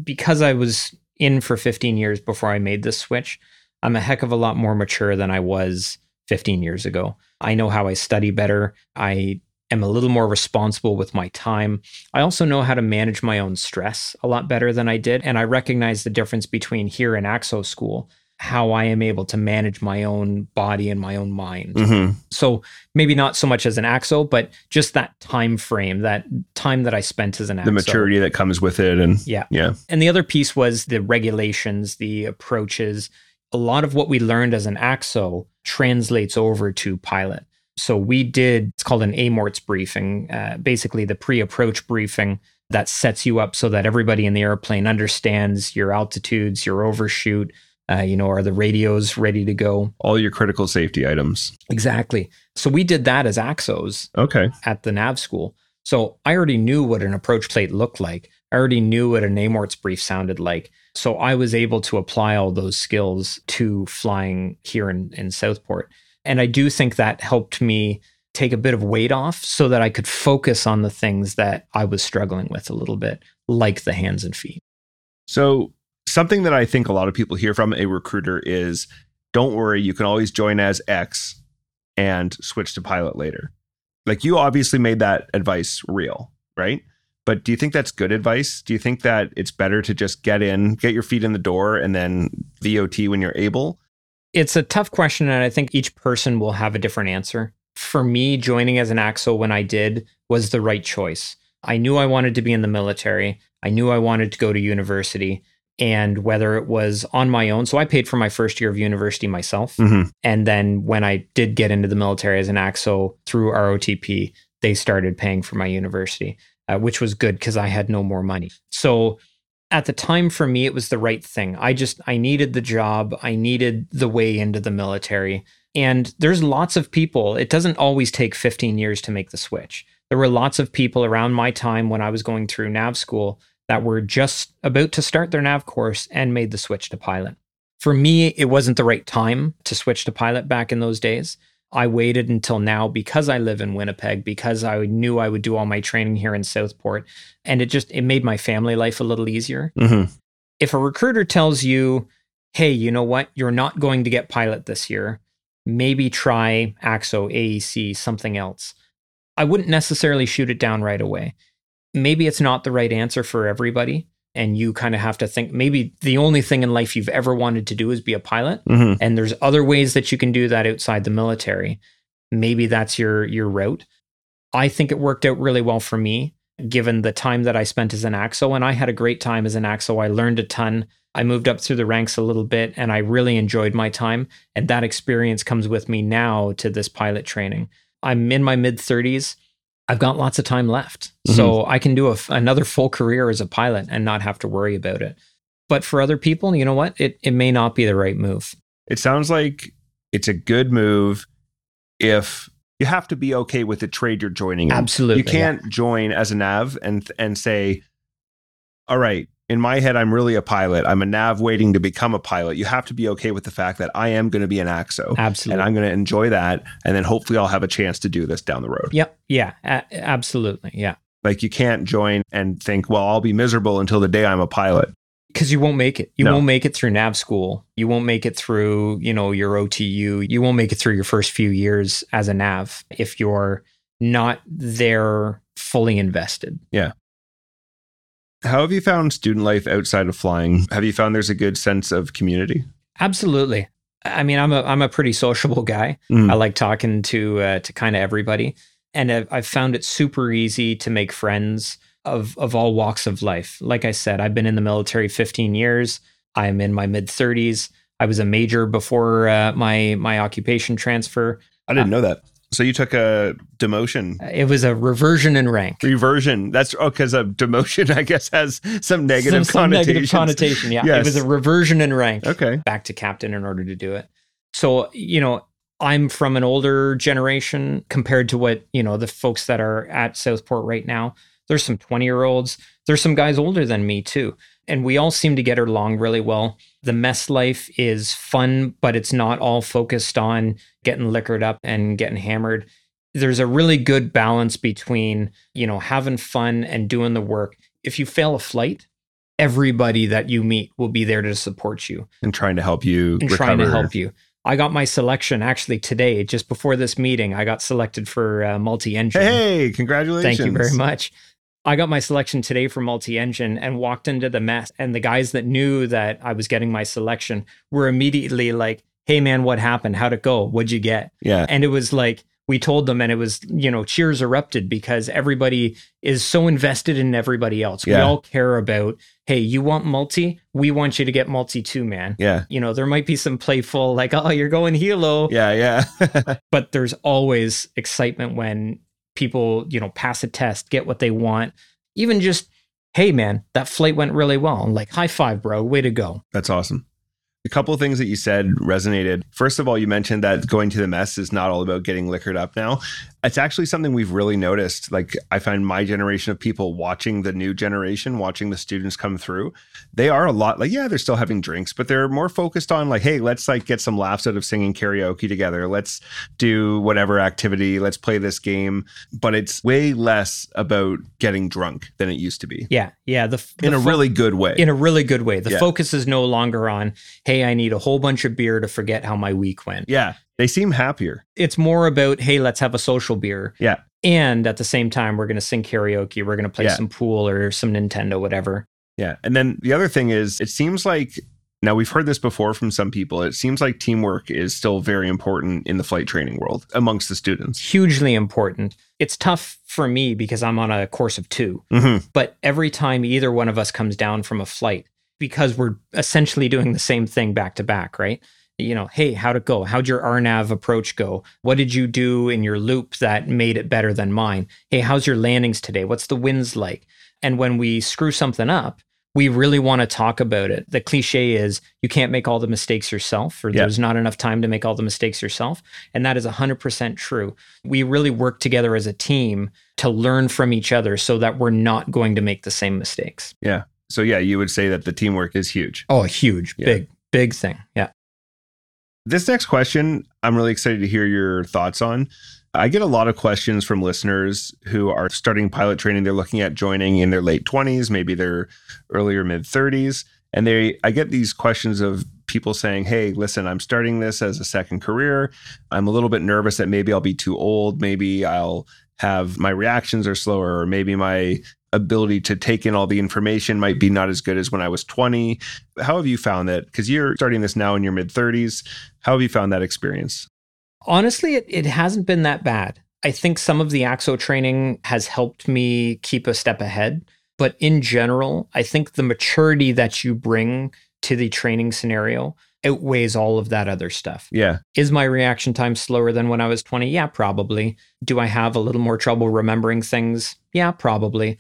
because I was in for 15 years before I made this switch, I'm a heck of a lot more mature than I was 15 years ago. I know how I study better. I am a little more responsible with my time. I also know how to manage my own stress a lot better than I did. And I recognize the difference between here and ACSO school, how I am able to manage my own body and my own mind Mm-hmm. so maybe not so much as an ACSO but just that time frame that time that i spent as an ACSO The maturity that comes with it. And yeah yeah. and the other piece was the regulations the approaches a lot of what we learned as an ACSO translates over to pilot so we did it's called an amorts briefing uh, basically the pre-approach briefing that sets you up so that everybody in the airplane understands your altitudes your overshoot uh, you know are the radios ready to go All your critical safety items. exactly so we did that as ACSOs Okay. at the nav school. So I already knew what an approach plate looked like. I already knew what an AMORTS brief sounded like. So I was able to apply all those skills to flying here in, in Southport. And I do think that helped me take a bit of weight off so that I could focus on the things that I was struggling with a little bit, like the hands and feet. So, something that I think a lot of people hear from a recruiter is don't worry, you can always join as X and switch to pilot later. Like, you obviously made that advice real, right? But do you think that's good advice? Do you think that it's better to just get in, get your feet in the door, and then VOT when you're able? It's a tough question, and I think each person will have a different answer. For me, joining as an ACSO when I did was the right choice. I knew I wanted to be in the military. I knew I wanted to go to university. And whether it was on my own, so I paid for my first year of university myself. Mm-hmm. And then when I did get into the military as an ACSO through ROTP, they started paying for my university, uh, which was good because I had no more money. So at the time for me, it was the right thing. I just, I needed the job, I needed the way into the military. And there's lots of people, it doesn't always take 15 years to make the switch. There were lots of people around my time when I was going through NAV school that were just about to start their NAV course and made the switch to pilot. For me, it wasn't the right time to switch to pilot back in those days. I waited until now because I live in Winnipeg, because I knew I would do all my training here in Southport. And it just it made my family life a little easier. Mm-hmm. If a recruiter tells you, hey, you know what, you're not going to get pilot this year, maybe try ACSO, AEC, something else. I wouldn't necessarily shoot it down right away. Maybe it's not the right answer for everybody. And you kind of have to think maybe the only thing in life you've ever wanted to do is be a pilot. Mm-hmm. And there's other ways that you can do that outside the military. Maybe that's your your route. I think it worked out really well for me, given the time that I spent as an ACSO. And I had a great time as an ACSO. I learned a ton. I moved up through the ranks a little bit and I really enjoyed my time. And that experience comes with me now to this pilot training. I'm in my mid 30s. I've got lots of time left. Mm-hmm. So I can do a another full career as a pilot and not have to worry about it. But for other people, you know what? It, it may not be the right move. It sounds like it's a good move if you have to be okay with the trade you're joining in. Absolutely. You can't join as a nav and and say, "All right, in my head, I'm really a pilot. I'm a nav waiting to become a pilot." You have to be okay with the fact that I am going to be an ACSO, Absolutely. and I'm going to enjoy that, and then hopefully I'll have a chance to do this down the road. Yep. Yeah. A- absolutely. Yeah. Like you can't join and think, "Well, I'll be miserable until the day I'm a pilot." Because you won't make it. You No. won't make it through NAV school. You won't make it through, you know, your OTU. You won't make it through your first few years as a NAV if you're not there fully invested. How have you found student life outside of flying? Have you found there's a good sense of community? Absolutely. I mean, I'm a I'm a pretty sociable guy. Mm. I like talking to uh, to kind of everybody, and I've, I've found it super easy to make friends of of all walks of life. Like I said, I've been in the military 15 years. I'm in my mid 30s. I was a major before uh, my my occupation transfer. I didn't know that. So you took a demotion, It was a reversion in rank. reversion. That's oh, because a demotion, I guess, has some negative some, some negative connotation. Yeah, Yes. it was a reversion in rank. Okay. back to captain in order to do it. So, you know, I'm from an older generation compared to what, you know, the folks that are at Southport right now. There's some 20 year olds. There's some guys older than me too. And we all seem to get along really well. The mess life is fun, but it's not all focused on getting liquored up and getting hammered. There's a really good balance between, you know, having fun and doing the work. If you fail a flight, everybody that you meet will be there to support you And trying to help you and recover. trying to help you. I got my selection actually today, just before this meeting. I got selected for uh, multi engine. Hey, congratulations. Thank you very much. I got my selection today for multi engine and walked into the mess. And the guys that knew that I was getting my selection were immediately like, Hey, man, what happened? How'd it go? What'd you get? Yeah. And it was like, we told them, and it was, you know, cheers erupted because everybody is so invested in everybody else. Yeah. We all care about, hey, you want multi? We want you to get multi too, man Yeah. you know, there might be some playful, like, oh, you're going helo, Yeah. Yeah. but there's always excitement when people, you know, pass a test, get what they want. Even just, hey, man, that flight went really well. Like, high five, bro, way to go. That's awesome. A couple of things that you said resonated. First of all, you mentioned that going to the mess is not all about getting liquored up now. It's actually something we've really noticed. Like, I find my generation of people watching the new generation, watching the students come through, they are a lot like, yeah, they're still having drinks, but they're more focused on, like, hey, let's like get some laughs out of singing karaoke together. Let's do whatever activity. Let's play this game. But it's way less about getting drunk than it used to be Yeah. Yeah. The, the in a fo- really good way. in a really good way. The Yeah. focus is no longer on, hey, I need a whole bunch of beer to forget how my week went. yeah. They seem happier. It's more about, hey, let's have a social beer. Yeah. And at the same time, we're going to sing karaoke. We're going to play Yeah. some pool or some Nintendo, whatever. Yeah. And then the other thing is, it seems like Now, we've heard this before from some people. It seems like teamwork is still very important in the flight training world amongst the students. Hugely important. It's tough for me because I'm on a course of 2 Mm-hmm. But every time either one of us comes down from a flight, because we're essentially doing the same thing back to back, right? You know, hey, how'd it go? How'd your RNAV approach go? What did you do in your loop that made it better than mine? Hey, how's your landings today? What's the winds like? And when we screw something up, we really want to talk about it. The cliche is you can't make all the mistakes yourself, or Yeah. there's not enough time to make all the mistakes yourself. And that is 100% true. We really work together as a team to learn from each other so that we're not going to make the same mistakes. Yeah. So, yeah, you would say that the teamwork is huge. Oh, huge, Yeah. big, big thing. Yeah. This next question, I'm really excited to hear your thoughts on. I get a lot of questions from listeners who are starting pilot training. They're looking at joining in their late 20s, maybe their earlier mid 30s. And they I get these questions of people saying, "Hey, listen, I'm starting this as a second career. I'm a little bit nervous that maybe I'll be too old, maybe I'll have my reactions are slower or maybe my ability to take in all the information might be not as good as when I was 20." How have you found that cuz you're starting this now in your mid 30s? How have you found that experience? Honestly, it, it hasn't been that bad. I think some of the ACSO training has helped me keep a step ahead. But in general, I think the maturity that you bring to the training scenario outweighs all of that other stuff. Yeah. Is my reaction time slower than when I was 20? Yeah, probably. Do I have a little more trouble remembering things? Yeah, probably.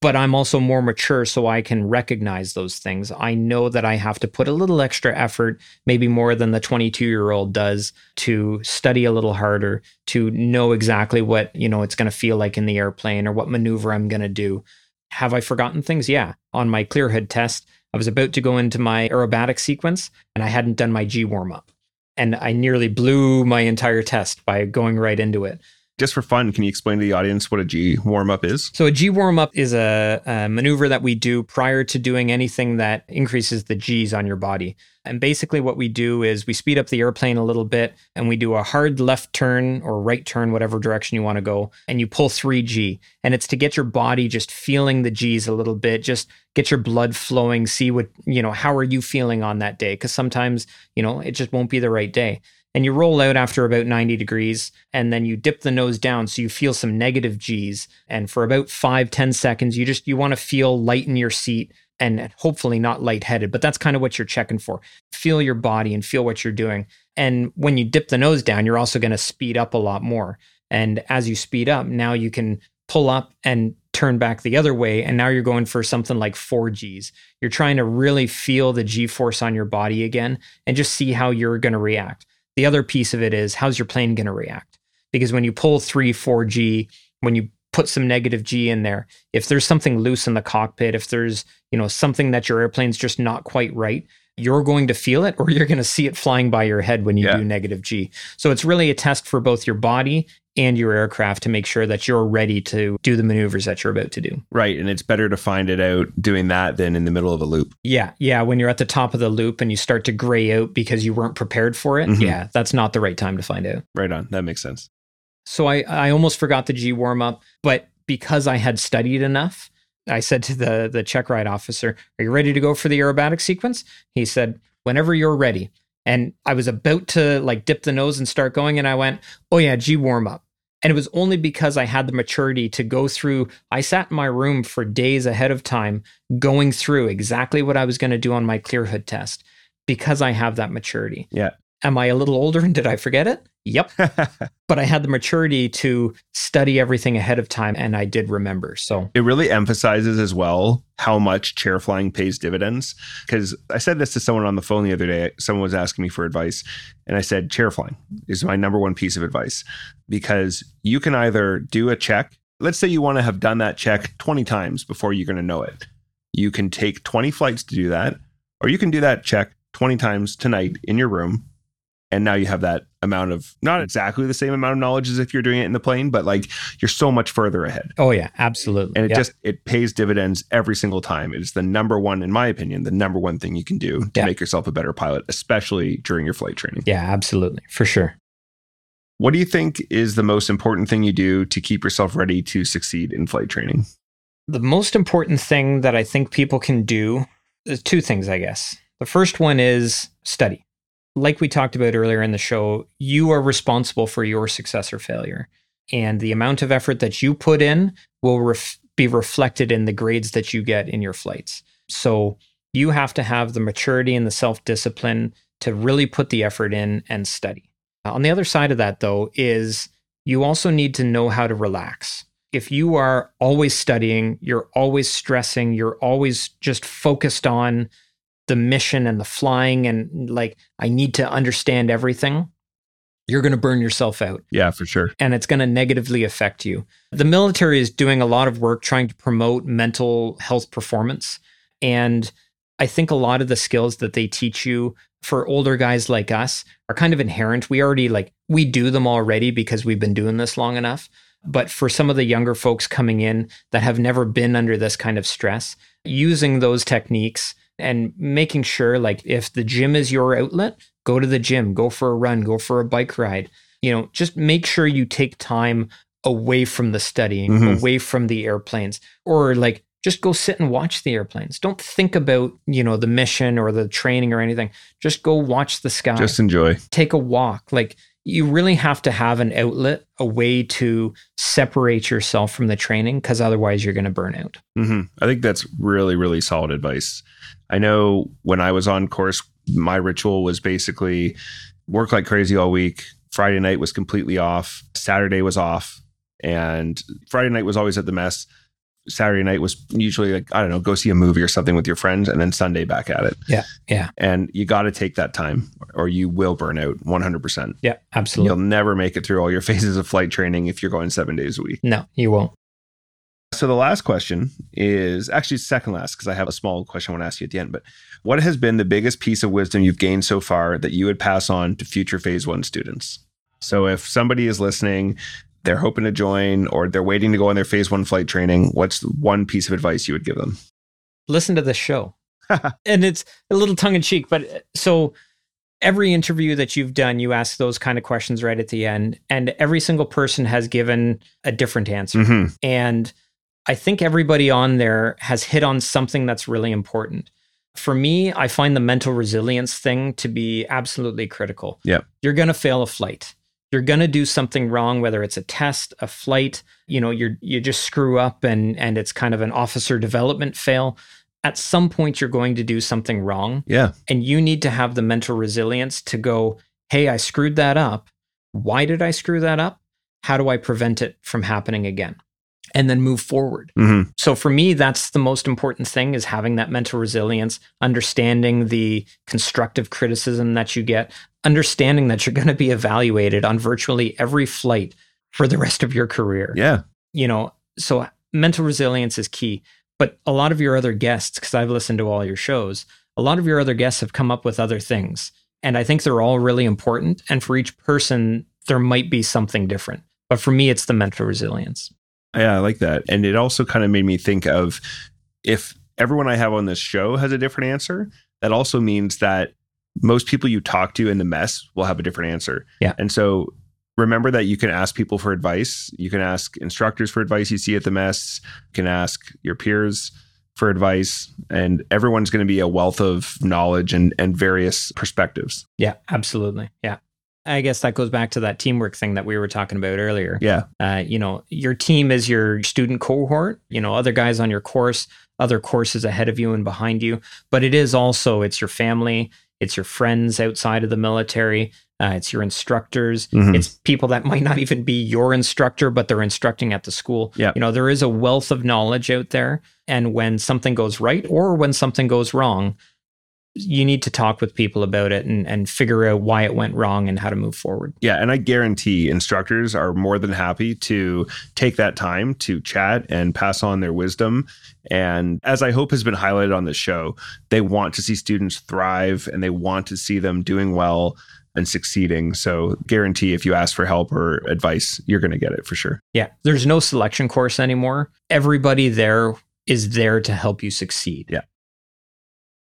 But I'm also more mature, so I can recognize those things. I know that I have to put a little extra effort, maybe more than the 22 year old does, to study a little harder, to know exactly what you know it's going to feel like in the airplane or what maneuver I'm going to do. Have I forgotten things? Yeah. On my clear clearhead test, I was about to go into my aerobatic sequence and I hadn't done my G warm up. And I nearly blew my entire test by going right into it. Just for fun, can you explain to the audience what a G warm up is? So, a G warm up is a, a maneuver that we do prior to doing anything that increases the G's on your body. And basically, what we do is we speed up the airplane a little bit and we do a hard left turn or right turn, whatever direction you want to go, and you pull 3G. And it's to get your body just feeling the G's a little bit, just get your blood flowing, see what, you know, how are you feeling on that day? Because sometimes, you know, it just won't be the right day and you roll out after about 90 degrees and then you dip the nose down so you feel some negative g's. And for about five ten seconds you just you want to feel light in your seat and hopefully not lightheaded but that's kind of what you're checking for. Feel your body and feel what you're doing. And when you dip the nose down you're also going to speed up a lot more. And as you speed up now you can pull up and turn back the other way and now you're going for something like 4 Gs. You're trying to really feel the G force on your body again and just see how you're going to react the other piece of it is how's your plane going to react? Because when you pull 3, 4G, when you put some negative G in there, if there's something loose in the cockpit, if there's, you know, something that your airplane's just not quite right, you're going to feel it or you're going to see it flying by your head when you Yeah. do negative G. So it's really a test for both your body and your aircraft to make sure that you're ready to do the maneuvers that you're about to do. Right. And it's better to find it out doing that than in the middle of a loop. Yeah, yeah. When you're at the top of the loop and you start to gray out because you weren't prepared for it, Mhm. yeah, that's not the right time to find out. Right on. That makes sense. So I, I almost forgot the G warm up, but because I had studied enough, I said to the the check ride officer, "Are you ready to go for the aerobatic sequence?" He said, "Whenever you're ready." And I was about to like dip the nose and start going, and I went, "Oh yeah, G warm up." And it was only because I had the maturity to go through. I sat in my room for days ahead of time, going through exactly what I was going to do on my clear hood test, because I have that maturity. Yeah. Am I a little older and did I forget it? Yep but I had the maturity to study everything ahead of time and I did remember. So, it really emphasizes as well how much chair flying pays dividends. Because I said this to someone on the phone the other day. Someone was asking me for advice, and I said, chair flying is my number one piece of advice because you can either do a check. Let's say you want to have done that check 20 times before you're going to know it. You can take 20 flights to do that, or you can do that check 20 times tonight in your room. And now you have that amount of not mm. exactly the same amount of knowledge as if you're doing it in the plane, but like you're so much further ahead oh yeah, absolutely. and it just it pays dividends every single time it is the number one in my opinion the number one thing you can do to make yourself a better pilot especially during your flight training yeah, absolutely. For sure. what do you think is the most important thing you do to keep yourself ready to succeed in flight training The most important thing that I think people can do is two things, I guess. The first one is study. Like we talked about earlier in the show, you are responsible for your success or failure. And the amount of effort that you put in will ref- be reflected in the grades that you get in your flights. So you have to have the maturity and the self discipline to really put the effort in and study. On the other side of that, though, is you also need to know how to relax. If you are always studying, you're always stressing, you're always just focused on the mission and the flying, and like, I need to understand everything, you're going to burn yourself out Yeah, for sure. and it's going to negatively affect you. The military is doing a lot of work trying to promote mental health performance. And I think a lot of the skills that they teach you for older guys like us are kind of inherent. We already like, we do them already because we've been doing this long enough. But for some of the younger folks coming in that have never been under this kind of stress, using those techniques and making sure, like, if the gym is your outlet, go to the gym, go for a run, go for a bike ride. You know, just make sure you take time away from the studying, Mhm. away from the airplanes, or like just go sit and watch the airplanes. Don't think about, you know, the mission or the training or anything. Just go watch the sky Just enjoy. take a walk. Like you really have to have an outlet, a way to separate yourself from the training because otherwise you're going to burn out. hmm I think that's really, really solid advice. I know when I was on course, my ritual was basically work like crazy all week. Friday night was completely off. Saturday was off. And Friday night was always at the mess. Saturday night was usually like, I don't know, go see a movie or something with your friends. And then Sunday back at it. Yeah. Yeah. And you got to take that time or you will burn out 100%. Yeah, absolutely. You'll never make it through all your phases of flight training if you're going seven days a week. No, you won't. So the last question is actually second last because I have a small question I want to ask you at the end. But what has been the biggest piece of wisdom you've gained so far that you would pass on to future phase one students? So if somebody is listening, they're hoping to join or they're waiting to go on their phase one flight training, what's one piece of advice you would give them? Listen to this show. and it's a little tongue in cheek, but uh, so every interview that you've done, you ask those kind of questions right at the end, and every single person has given a different answer. Mm-hmm. And I think everybody on there has hit on something that's really important. For me, I find the mental resilience thing to be absolutely critical. Yeah. You're going to fail a flight. You're going to do something wrong whether it's a test, a flight, you know, you're you just screw up and and it's kind of an officer development fail. At some point you're going to do something wrong Yeah. and you need to have the mental resilience to go, "Hey, I screwed that up. Why did I screw that up? How do I prevent it from happening again?" And then move forward. Mm-hmm. So for me, that's the most important thing is having that mental resilience, understanding the constructive criticism that you get, understanding that you're going to be evaluated on virtually every flight for the rest of your career. Yeah. You know, so mental resilience is key. But a lot of your other guests, because I've listened to all your shows, a lot of your other guests have come up with other things. And I think they're all really important. And for each person, there might be something different. But for me, it's the mental resilience. Yeah, I like that. And it also kind of made me think of if everyone I have on this show has a different answer, that also means that most people you talk to in the mess will have a different answer. Yeah. And so remember that you can ask people for advice. You can ask instructors for advice you see at the mess. You can ask your peers for advice. And everyone's going to be a wealth of knowledge and, and various perspectives. Yeah, absolutely. Yeah. I guess that goes back to that teamwork thing that we were talking about earlier. Yeah. Uh, you know, your team is your student cohort, you know, other guys on your course, other courses ahead of you and behind you, but it is also it's your family, it's your friends outside of the military, uh, it's your instructors, Mhm. it's people that might not even be your instructor, but they're instructing at the school. Yeah. You know, there is a wealth of knowledge out there. And when something goes right or when something goes wrong, you need to talk with people about it and, and figure out why it went wrong and how to move forward. Yeah, and I guarantee instructors are more than happy to take that time to chat and pass on their wisdom. And as I hope has been highlighted on the show, they want to see students thrive and they want to see them doing well and succeeding. So, guarantee if you ask for help or advice, you're going to get it for sure. Yeah, there's no selection course anymore. Everybody there is there to help you succeed. Yeah.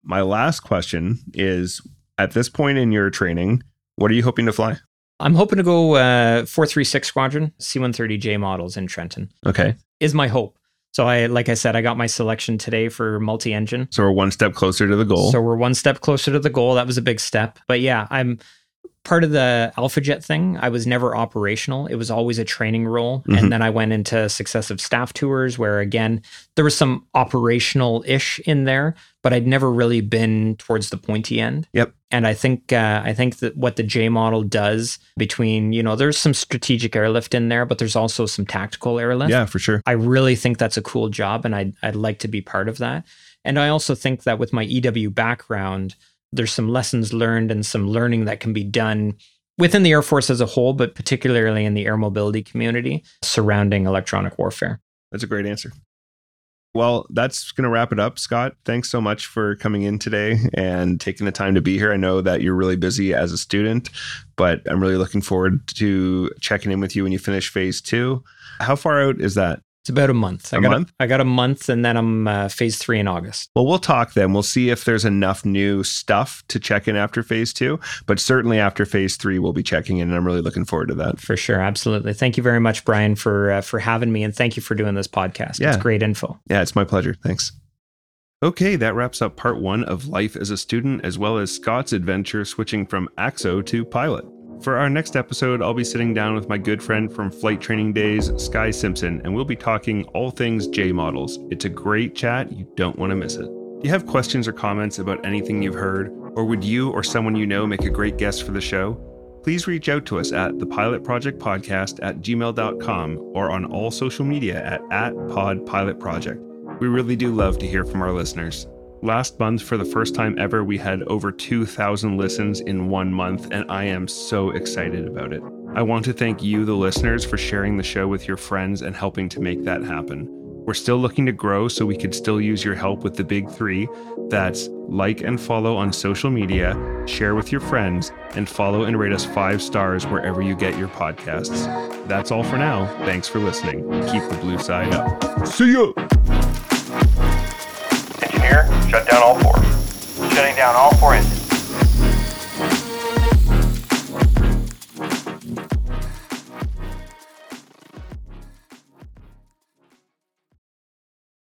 My last question is at this point in your training, what are you hoping to fly? I'm hoping to go uh, 436 Squadron, C-130J models in Trenton Okay. is my hope. So I, like I said, I got my selection today for multi-engine. So we're one step closer to the goal. So we're one step closer to the goal. That was a big step. But yeah, I'm part of the AlphaJet thing. I was never operational. It was always a training role. Mhm. And then I went into successive staff tours where again, there was some operational ish in there, but I'd never really been towards the pointy end. Yep. And I think uh, I think that what the J model does between, you know, there's some strategic airlift in there, but there's also some tactical airlift. yeah, for sure. I really think that's a cool job and I'd, I'd like to be part of that. And I also think that with my EW background, there's some lessons learned and some learning that can be done within the Air Force as a whole, but particularly in the air mobility community surrounding electronic warfare. That's a great answer. Well, that's going to wrap it up. Scott, thanks so much for coming in today and taking the time to be here. I know that you're really busy as a student, but I'm really looking forward to checking in with you when you finish phase two. How far out is that? It's about a month. I A got month? I got a month, and then I'm uh, phase three in August. Well, we'll talk then. We'll see if there's enough new stuff to check in after phase two, but certainly after phase three, we'll be checking in, and I'm really looking forward to that. For sure, absolutely. Thank you very much, Brian, for uh, for having me, and thank you for doing this podcast. Yeah. It's great info. Yeah, it's my pleasure. Thanks. Okay, that wraps up part one of life as a student, as well as Scott's adventure switching from ACSO to pilot. For our next episode, I'll be sitting down with my good friend from flight training days, Sky Simpson, and we'll be talking all things J models. It's a great chat. You don't want to miss it. Do you have questions or comments about anything you've heard, or would you or someone you know make a great guest for the show? Please reach out to us at the Pilot Project Podcast at gmail.com or on all social media at, at Pod Pilot Project. We really do love to hear from our listeners. Last month, for the first time ever, we had over 2,000 listens in one month, and I am so excited about it. I want to thank you, the listeners, for sharing the show with your friends and helping to make that happen. We're still looking to grow, so we could still use your help with the big three. That's like and follow on social media, share with your friends, and follow and rate us five stars wherever you get your podcasts. That's all for now. Thanks for listening. Keep the blue side up. See ya! Shut down all four. Shutting down all four engines.